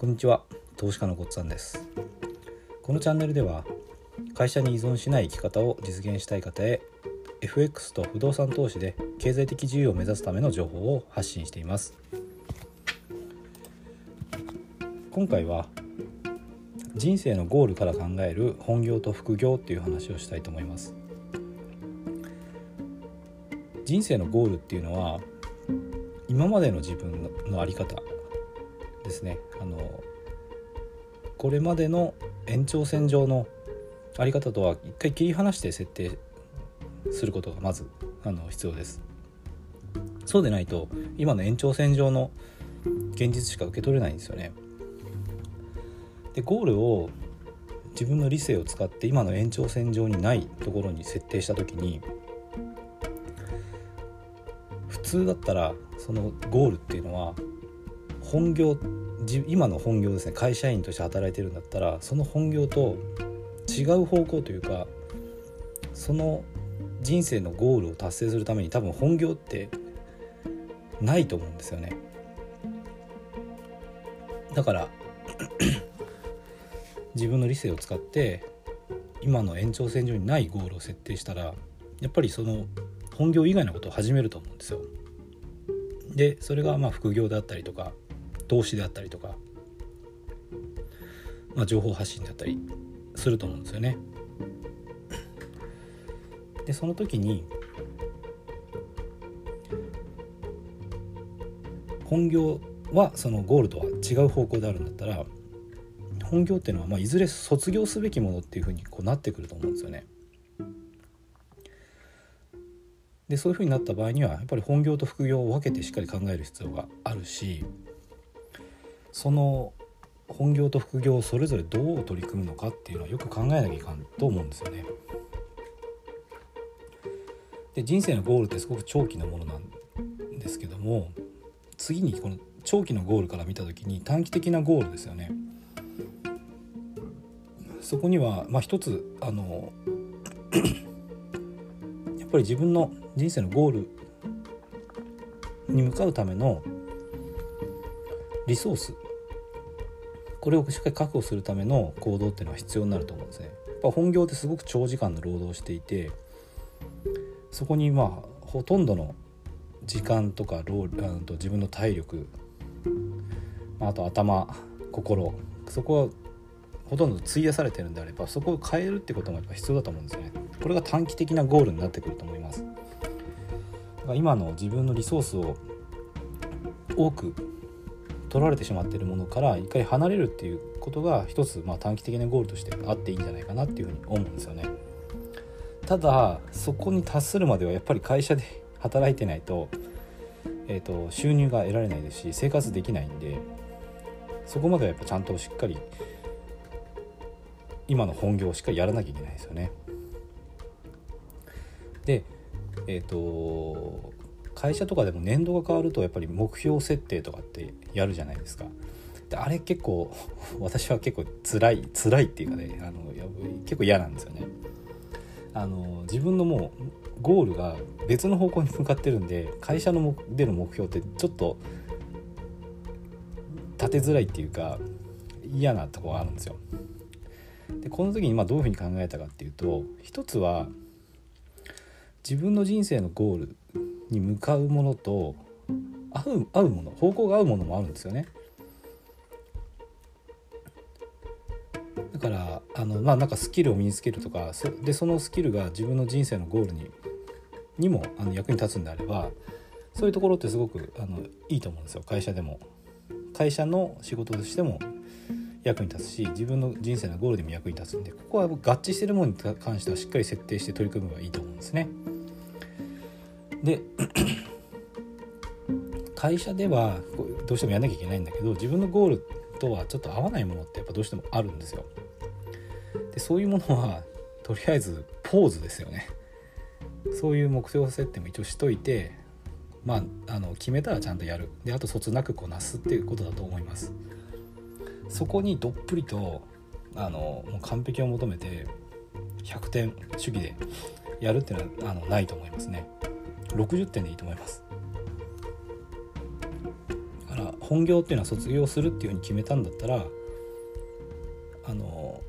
こんにちは。投資家のごっつんです。このチャンネルでは会社に依存しない生き方を実現したい方へ FX と不動産投資で経済的自由を目指すための情報を発信しています。今回は人生のゴールから考える本業と副業っていう話をしたいと思います。人生のゴールっていうのは今までの自分の在り方ですね。あのこれまでの延長線上の在り方とは一回切り離して設定することがまずあの必要です。そうでないと今の延長線上の現実しか受け取れないんですよね。でゴールを自分の理性を使って今の延長線上にないところに設定した時に普通だったらそのゴールっていうのは本業今の本業ですね会社員として働いてるんだったらその本業と違う方向というかその人生のゴールを達成するために多分本業ってないと思うんですよねだから 自分の理性を使って今の延長線上にないゴールを設定したらやっぱりその本業以外のことを始めると思うんですよ。でそれがまあ副業であったりとか投資であったりとか、まあ、情報発信であったりすると思うんですよね。でその時に本業はそのゴールとは違う方向であるんだったら本業っていうのは、まあ、いずれ卒業すべきものっていうふうにこうなってくると思うんですよね。でそういうふうになった場合にはやっぱり本業と副業を分けてしっかり考える必要があるしその本業と副業をそれぞれどう取り組むのかっていうのはよく考えなきゃいかんと思うんですよね。で人生のゴールってすごく長期のものなんですけども次にこの長期のゴールから見た時に短期的なゴールですよね。そこには、まあ、一つあのやっぱり自分の人生のゴールに向かうためのリソースこれをしっかり確保するための行動っていうのは必要になると思うんですね。やっぱ本業ってすごく長時間の労働をしていてそこにまあほとんどの時間とか労と自分の体力あと頭心そこはほとんど費やされてるんであればそこを変えるってこともやっぱ必要だと思うんですよね。これが短期的なゴールになってくると思います。だから今の自分のリソースを多く取られてしまっているものから一回離れるっていうことが一つまあ短期的なゴールとしてあっていいんじゃないかなっていうふうに思うんですよね。ただそこに達するまではやっぱり会社で働いてないと,、えーと、収入が得られないですし生活できないんでそこまではやっぱちゃんとしっかり今の本業をしっかりやらなきゃいけないですよね。でえっ、ー、と会社とかでも年度が変わるとやっぱり目標設定とかってやるじゃないですか。であれ結構 私は結構辛い辛いっていうかねあの結構嫌なんですよね。あの自分のもうゴールが別の方向に向かってるんで会社のでの目標ってちょっと立てづらいっていうか嫌なとこがあるんですよ。でこの時にまどういうふうに考えたかっていうと一つは自分の人生のゴールに向かうものと合う合うもの方向が合うものもあるんですよね。だからあのまあなんかスキルを身につけるとかそでそのスキルが自分の人生のゴールににもあの役に立つんであればそういうところってすごくあのいいと思うんですよ会社でも。会社の仕事としても役に立つし自分の人生のゴールでも役に立つんでここは合致してるものに関してはしっかり設定して取り組むのがいいと思うんですね。で会社ではどうしてもやんなきゃいけないんだけど自分のゴールとはちょっと合わないものってやっぱどうしてもあるんですよ。でそういうものはとりあえずポーズですよね。そういう目標設定も一応しといてまああの決めたらちゃんとやるであとそつなくこなすっていうことだと思います。そこにどっぷりとあのもう完璧を求めて100点主義でやるっていうのはあのないと思いますね60点でいいと思います。だから本業っていうのは卒業するっていうふうに決めたんだったらあの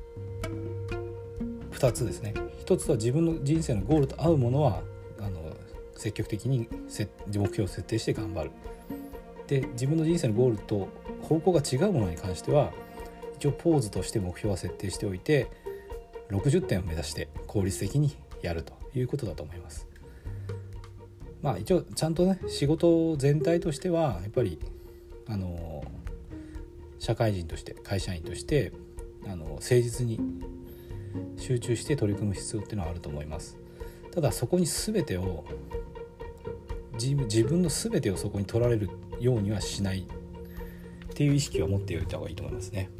2つですね。1つは自分の人生のゴールと合うものはあの積極的に目標を設定して頑張る。で自分の人生のゴールと方向が違うものに関しては一応ポーズとして目標は設定しておいて60点を目指して効率的にやるということだと思います。まあ一応ちゃんとね仕事全体としてはやっぱりあの社会人として会社員としてあの誠実に集中して取り組む必要っていうのはあると思います。ただそこに全てを自分の全てをそこに取られるようにはしないっていう意識を持っておいた方がいいと思いますね。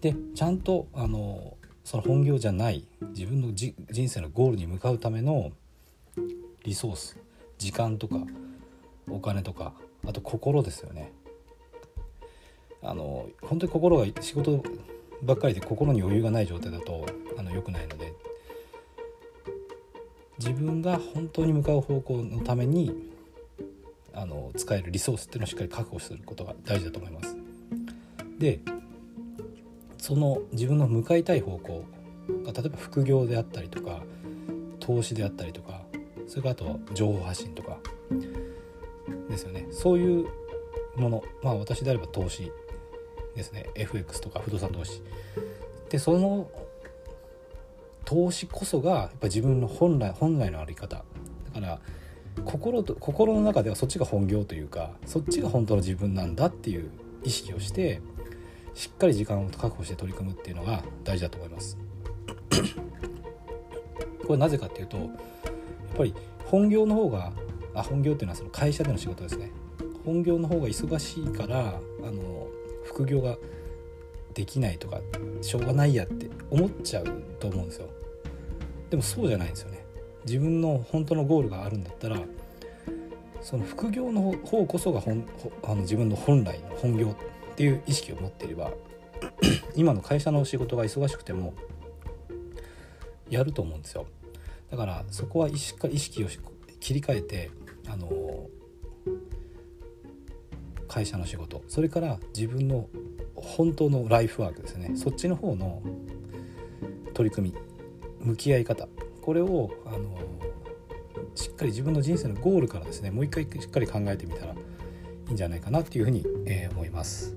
でちゃんとあのその本業じゃない自分の人生のゴールに向かうためのリソース時間とかお金とかあと心ですよねあの本当に心が仕事ばっかりで心に余裕がない状態だとあの良くないので自分が本当に向かう方向のためにあの使えるリソースっていうのをしっかり確保することが大事だと思います。でその自分の向かいたい方向が例えば副業であったりとか投資であったりとかそれからあと情報発信とか。ですよね。そういうもの。まあ私であれば投資ですね。FX とか不動産投資。でその投資こそがやっぱ自分の本来本来のあり方。だから心と心の中ではそっちが本業というかそっちが本当の自分なんだっていう意識をしてしっかり時間を確保して取り組むっていうのが大事だと思います。これなぜかっていうとっぱり本業の方があ本業っていうのはその会社での仕事ですね。本業の方が忙しいからあの副業ができないとかしょうがないやって思っちゃうと思うんですよ。でもそうじゃないんですよね。自分の本当のゴールがあるんだったらその副業の方こそが本あの自分の本来の本業っていう意識を持っていれば今の会社の仕事が忙しくてもやると思うんですよ。だからそこはしっかり意識を切り替えてあの会社の仕事。それから自分の本当のライフワークですね。そっちの方の取り組み。向き合い方。これをあのしっかり自分の人生のゴールからですね。もう一回しっかり考えてみたらいいんじゃないかなっていうふうに、えー、思います。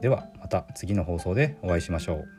ではまた次の放送でお会いしましょう。